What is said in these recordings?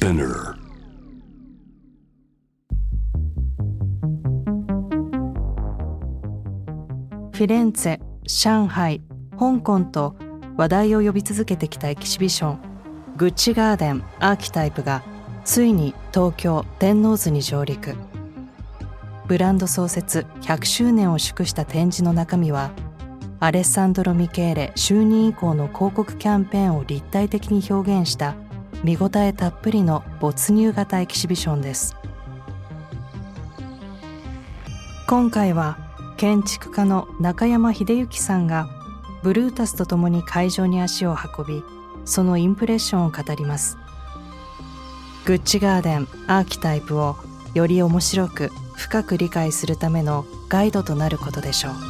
Spinner. フィレンツェ、上海、香港と話題を呼び続けてきたエキシビション。グッチガーデンアーキタイプがついに東京天王洲に上陸。ブランド創設100周年を祝した展示の中身はアレッサンドロ・ミケーレ就任以降の広告キャンペーンを立体的に表現した見応えたっぷりの没入型エキシビションです。今回は建築家の中山秀幸さんがブルータスと共に会場に足を運びそのインプレッションを語ります。グッチガーデンアーキタイプをより面白く深く理解するためのガイドとなることでしょう。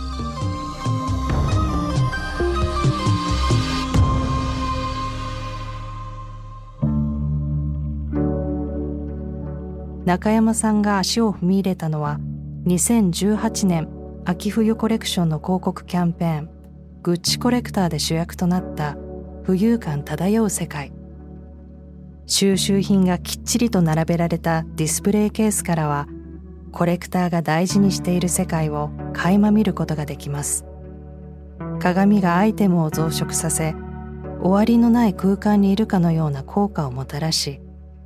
中山さんが足を踏み入れたのは2018年秋冬コレクションの広告キャンペーングッチコレクターで主役となった浮遊感漂う世界。収集品がきっちりと並べられたディスプレイケースからはコレクターが大事にしている世界を垣間見ることができます。鏡がアイテムを増殖させ終わりのない空間にいるかのような効果をもたらし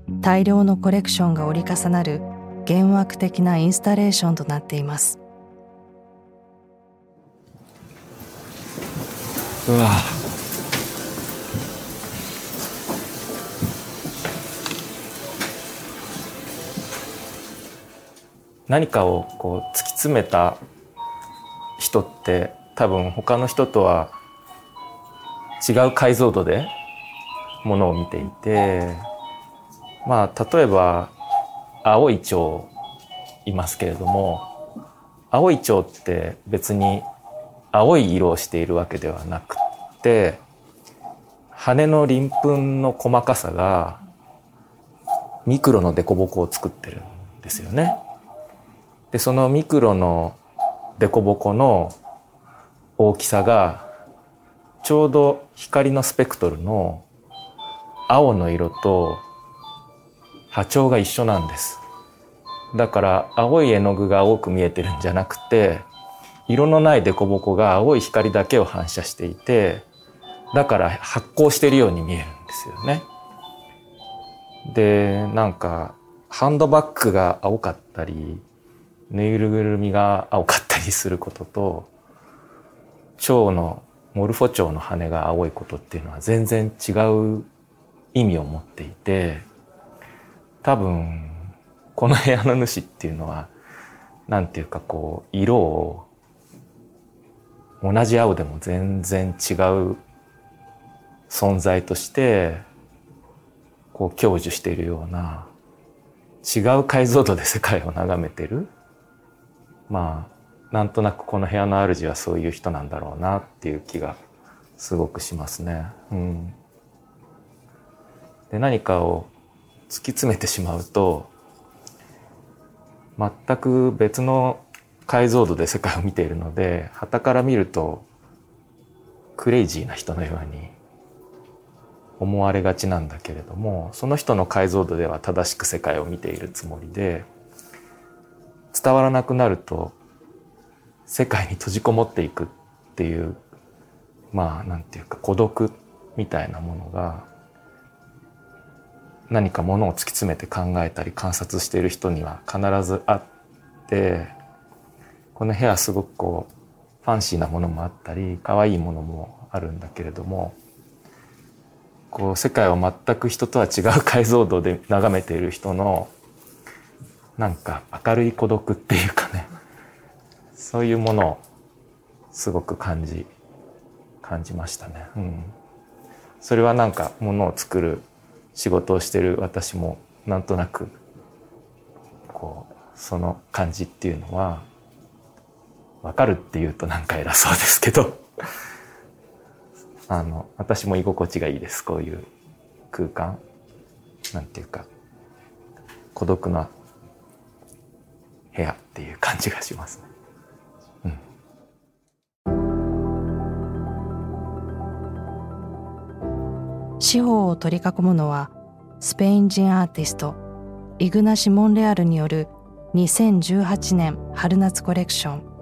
大量のコレクションが折り重なる幻惑的なインスタレーションとなっています。うわ。何かをこう突き詰めた人って多分他の人とは違う解像度でものを見ていて。まあ例えば青い蝶いますけれども青い蝶って別に青い色をしているわけではなくて羽の鱗粉の細かさがミクロの凸凹を作ってるんですよね。でそのミクロの凸凹の大きさがちょうど光のスペクトルの青の色と波長が一緒なんです。だから青い絵の具が多く見えてるんじゃなくて色のない凸凹が青い光だけを反射していてだから発光してるように見えるんですよね。でなんかハンドバッグが青かったりぬいぐるみが青かったりすることと蝶のモルフォ蝶の羽が青いことっていうのは全然違う意味を持っていて多分この部屋の主っていうのはなんていうかこう色を同じ青でも全然違う存在としてこう享受しているような違う解像度で世界を眺めてるまあなんとなくこの部屋の主はそういう人なんだろうなっていう気がすごくしますね。うん、で何かを突き詰めてしまうと全く別の解像度で世界を見ているので傍から見るとクレイジーな人のように思われがちなんだけれどもその人の解像度では正しく世界を見ているつもりで伝わらなくなると世界に閉じこもっていくっていうまあなんていうか孤独みたいなものが何かものを突き詰めて考えたり観察している人には必ずあってこの部屋すごくこうファンシーなものもあったり可愛いものもあるんだけれどもこう世界を全く人とは違う解像度で眺めている人のなんか明るい孤独っていうかねそういうものをすごく感じ感じましたね。うん、それはなんかものを作る仕事をしてる私もなんとなくこうその感じっていうのはわかるっていうとなんか偉そうですけど。あの私も居心地がいいです。こういう空間。なんていうか孤独な部屋っていう感じがしますね。四方を取り囲むのはスペイン人アーティストイグナシ・モンレアルによる2018年春夏コレクション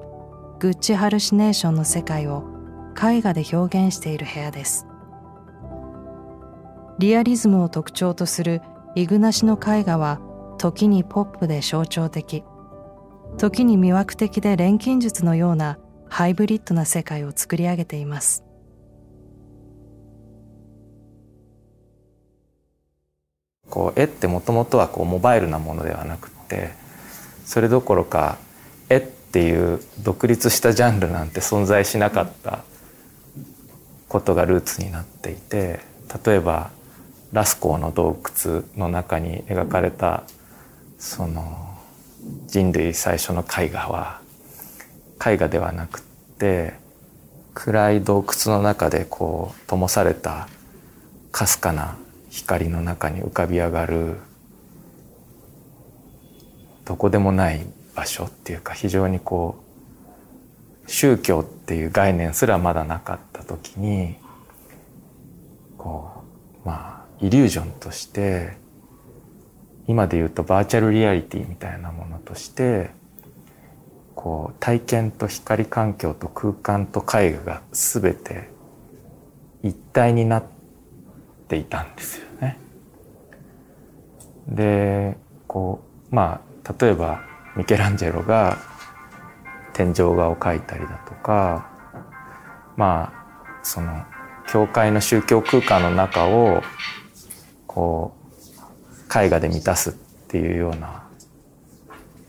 グッチ・ハルシネーションの世界を絵画で表現している部屋です。リアリズムを特徴とするイグナシの絵画は時にポップで象徴的時に魅惑的で錬金術のようなハイブリッドな世界を作り上げています。こう絵ってもともとはこうモバイルなものではなくてそれどころか絵っていう独立したジャンルなんて存在しなかったことがルーツになっていて例えばラスコーの洞窟の中に描かれたその人類最初の絵画は絵画ではなくって暗い洞窟の中でこう灯されたかすかな光の中に浮かび上がるどこでもない場所っていうか非常にこう宗教っていう概念すらまだなかった時にこうまあイリュージョンとして今で言うとバーチャルリアリティみたいなものとしてこう体験と光環境と空間と絵画が全て一体になっていたんですよね。でこうまあ例えばミケランジェロが天井画を描いたりだとかまあその教会の宗教空間の中をこう絵画で満たすっていうような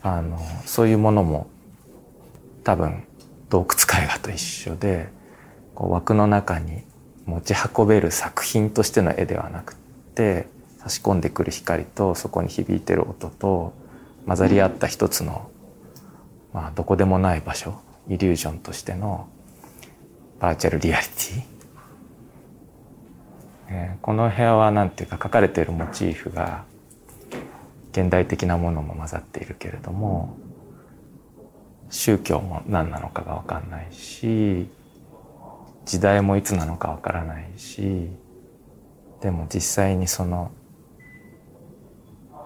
あのそういうものも多分洞窟絵画と一緒でこう枠の中に持ち運べる作品としての絵ではなくて差し込んでくる光とそこに響いてる音と混ざり合った一つの、まあ、どこでもない場所イリュージョンとしてのバーチャルリアリティ。えー、この部屋は何ていうか書かれているモチーフが現代的なものも混ざっているけれども宗教も何なのかが分かんないし時代もいつなのか分からないしでも実際にその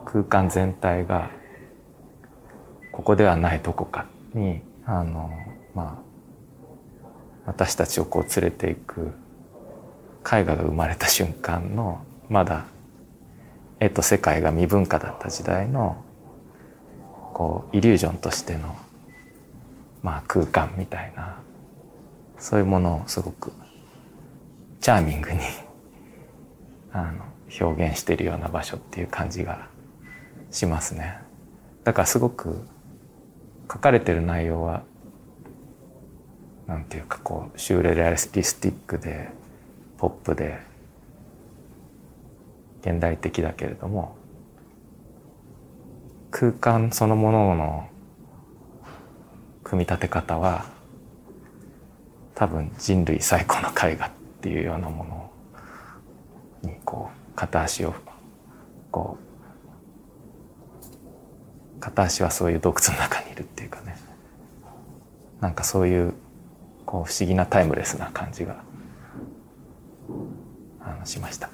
空間全体がここではないどこかにあのまあ私たちをこう連れていく絵画が生まれた瞬間のまだ絵と世界が未文化だった時代のこうイリュージョンとしての、まあ、空間みたいなそういうものをすごくチャーミングに あの表現しているような場所っていう感じがしますね。だからすごく書かれてる内容はなんていうかこうシューレレアリスティックでポップで現代的だけれども空間そのものの組み立て方は多分人類最古の絵画っていうようなものにこう片足をこう片足はそういう洞窟の中にいるっていうかねなんかそういうこう不思議なタイムレスな感じがあのしました。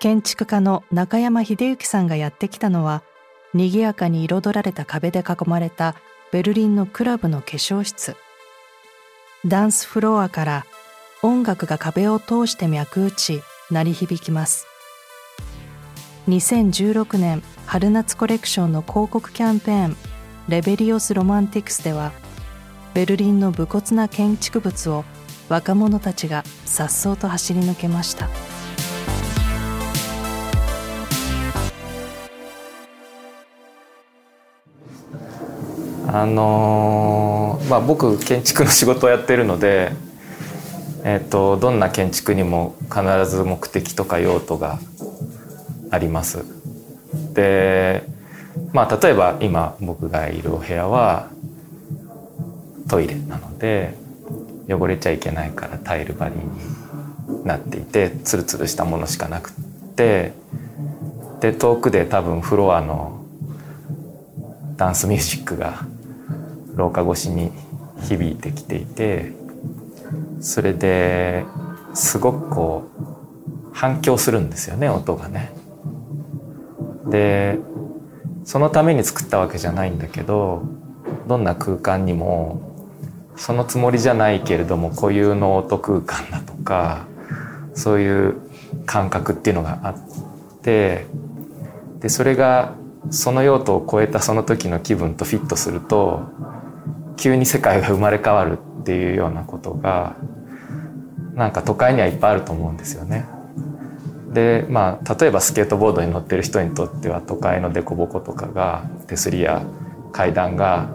建築家の中山秀幸さんがやってきたのは賑やかに彩られた壁で囲まれたベルリンのクラブの化粧室。ダンスフロアから音楽が壁を通して脈打ち鳴り響きます。2016年春夏コレクションの広告キャンペーン「レベリオス・ロマンティクス」ではベルリンの武骨な建築物を若者たちが颯爽と走り抜けました。あのー、まあ僕建築の仕事をやってるので、えーと、どんな建築にも必ず目的とか用途があります。でまあ例えば今僕がいるお部屋はトイレなので汚れちゃいけないからタイル張りになっていてツルツルしたものしかなくってで遠くで多分フロアのダンスミュージックが廊下越しに響いてきていてそれですごくこう反響するんですよね音がね。でそのために作ったわけじゃないんだけどどんな空間にもそのつもりじゃないけれども固有の音空間だとかそういう感覚っていうのがあってでそれがその用途を超えたその時の気分とフィットすると急に世界が生まれ変わるっていうようなことがなんか都会にはいっぱいあると思うんですよね。でまあ例えばスケートボードに乗ってる人にとっては都会の凸凹とかが手すりや階段が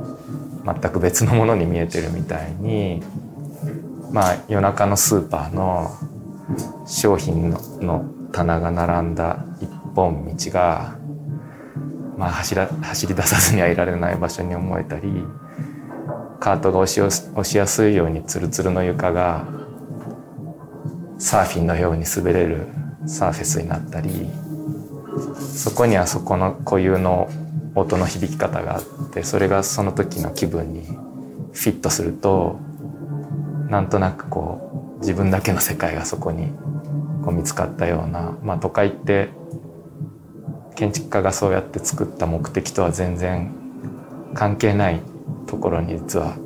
全く別のものに見えてるみたいにまあ夜中のスーパーの商品の棚が並んだ一本道が、まあ、走ら走り出さずにはいられない場所に思えたりカートが押し押しやすいようにツルツルの床がサーフィンのように滑れるサーフェスになったりそこにはそこの固有の音の響き方があってそれがその時の気分にフィットするとなんとなくこう自分だけの世界がそこにこう見つかったような、まあ、都会って建築家がそうやって作った目的とは全然関係ないところに実は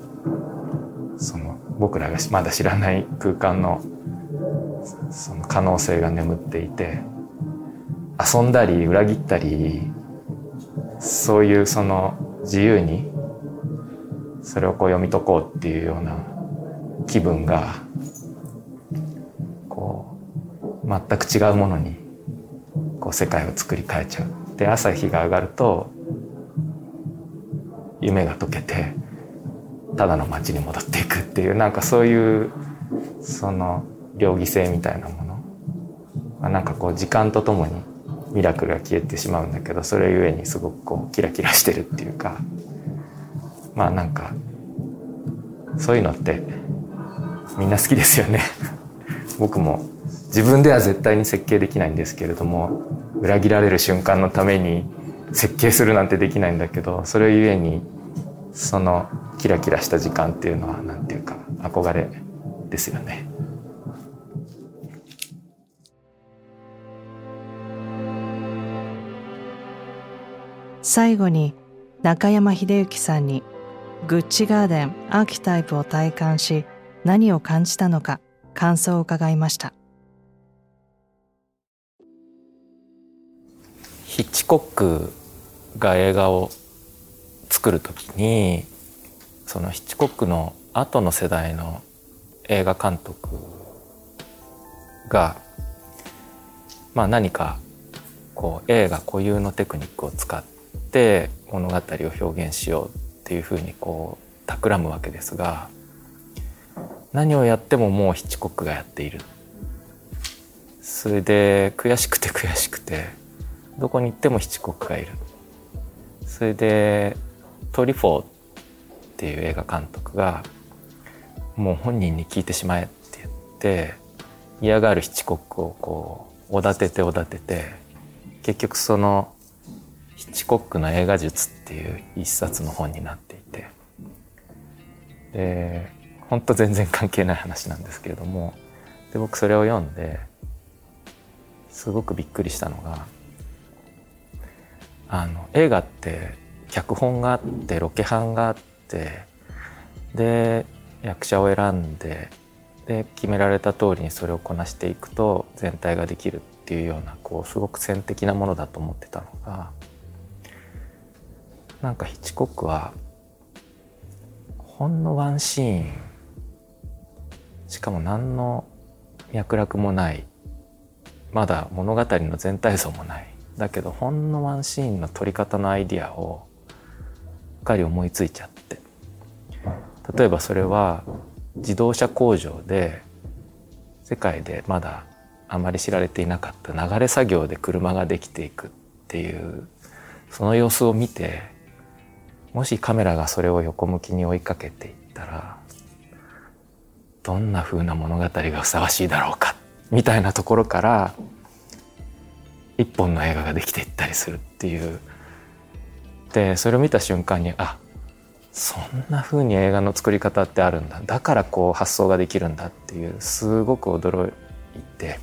その僕らがまだ知らない空間のその可能性が眠っていて遊んだり裏切ったりそういうその自由にそれをこう読み解こうっていうような気分がこう全く違うものにこう世界を作り変えちゃう。で朝日が上がると夢が解けてただの街に戻っていくっていうなんかそういうその両義性みたいなもの。なんかこう時間とともにミラクルが消えてしまうんだけどそれゆえにすごくこうキラキラしてるっていうか。まあなんかそういうのってみんな好きですよね。僕も自分では絶対に設計できないんですけれども裏切られる瞬間のために設計するなんてできないんだけどそれゆえにそのキラキラした時間っていうのは何ていうか憧れですよね。最後に中山秀幸さんにグッチガーデンアーキタイプを体感し何を感じたのか感想を伺いましたヒッチコックが映画を作る時にそのヒッチコックの後の世代の映画監督が、まあ、何かこう映画固有のテクニックを使って物語を表現しようっていうふうにこう企むわけですが何をやってももうヒッチコックがやっている。それで悔しくて悔しくてどこに行ってもヒッチコックがいる。それでトリフォーっていう映画監督がもう本人に聞いてしまえって言って嫌がるヒッチコックをこうおだてておだてて結局そのヒッチコックの映画術っていう一冊の本になっていてで本当全然関係ない話なんですけれどもで僕それを読んですごくびっくりしたのがあの映画って脚本があってロケハンがあってで役者を選んでで決められた通りにそれをこなしていくと全体ができるっていうようなこうすごく線的なものだと思ってたのがなんかヒッチコックはほんのワンシーンしかも何の脈絡もないまだ物語の全体像もないだけどほんのワンシーンの撮り方のアイディアをうっかり思いついちゃって。例えばそれは自動車工場で世界でまだあまり知られていなかった流れ作業で車ができていくっていうその様子を見てもしカメラがそれを横向きに追いかけていったらどんな風な物語がふさわしいだろうかみたいなところから一本の映画ができていったりするっていう。でそれを見た瞬間にあそんな風に映画の作り方ってあるんだ。だからこう発想ができるんだっていうすごく驚いて。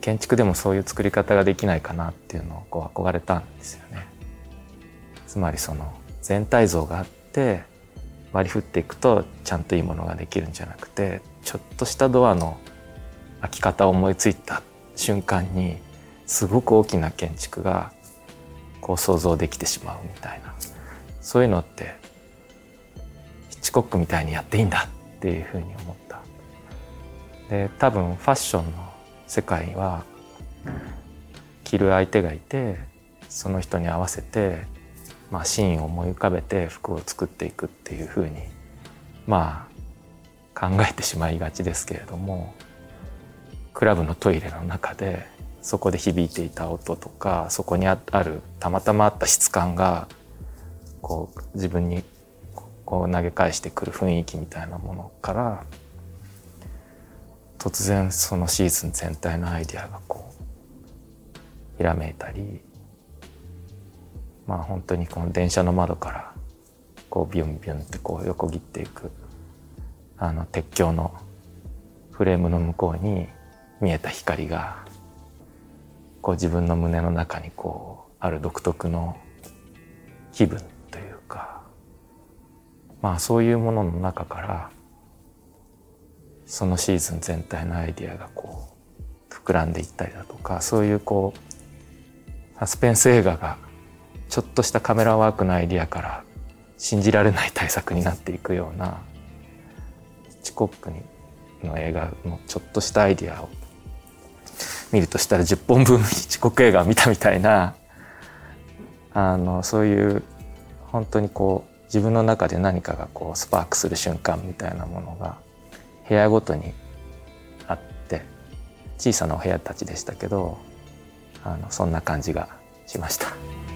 建築でもそういう作り方ができないかなっていうのをこう憧れたんですよね。つまりその全体像があって割り振っていくとちゃんといいものができるんじゃなくてちょっとしたドアの開き方を思いついた瞬間にすごく大きな建築がこう想像できてしまうみたいなそういうのってヒッチコックみたいにやっていいんだっていうふうに思った。で多分ファッションの世界は着る相手がいてその人に合わせて、まあ、シーンを思い浮かべて服を作っていくっていうふうにまあ考えてしまいがちですけれどもクラブのトイレの中でそこで響いていた音とかそこにあるたまたまあった質感がこう自分にこう投げ返してくる雰囲気みたいなものから突然そのシーズン全体のアイディアがこうひらめいたりまあ本当にこの電車の窓からこうビュンビュンってこう横切っていくあの鉄橋のフレームの向こうに見えた光がこう自分の胸の中にこうある独特の気分というかまあそういうものの中からそのシーズン全体のアイディアがこう膨らんでいったりだとかそういうこうサスペンス映画がちょっとしたカメラワークのアイディアから信じられない対策になっていくようなチコックの映画のちょっとしたアイディアを見るとしたら10本分遅刻映画を見たみたいなあのそういう本当にこう自分の中で何かがこうスパークする瞬間みたいなものが部屋ごとにあって小さなお部屋たちでしたけどあのそんな感じがしました。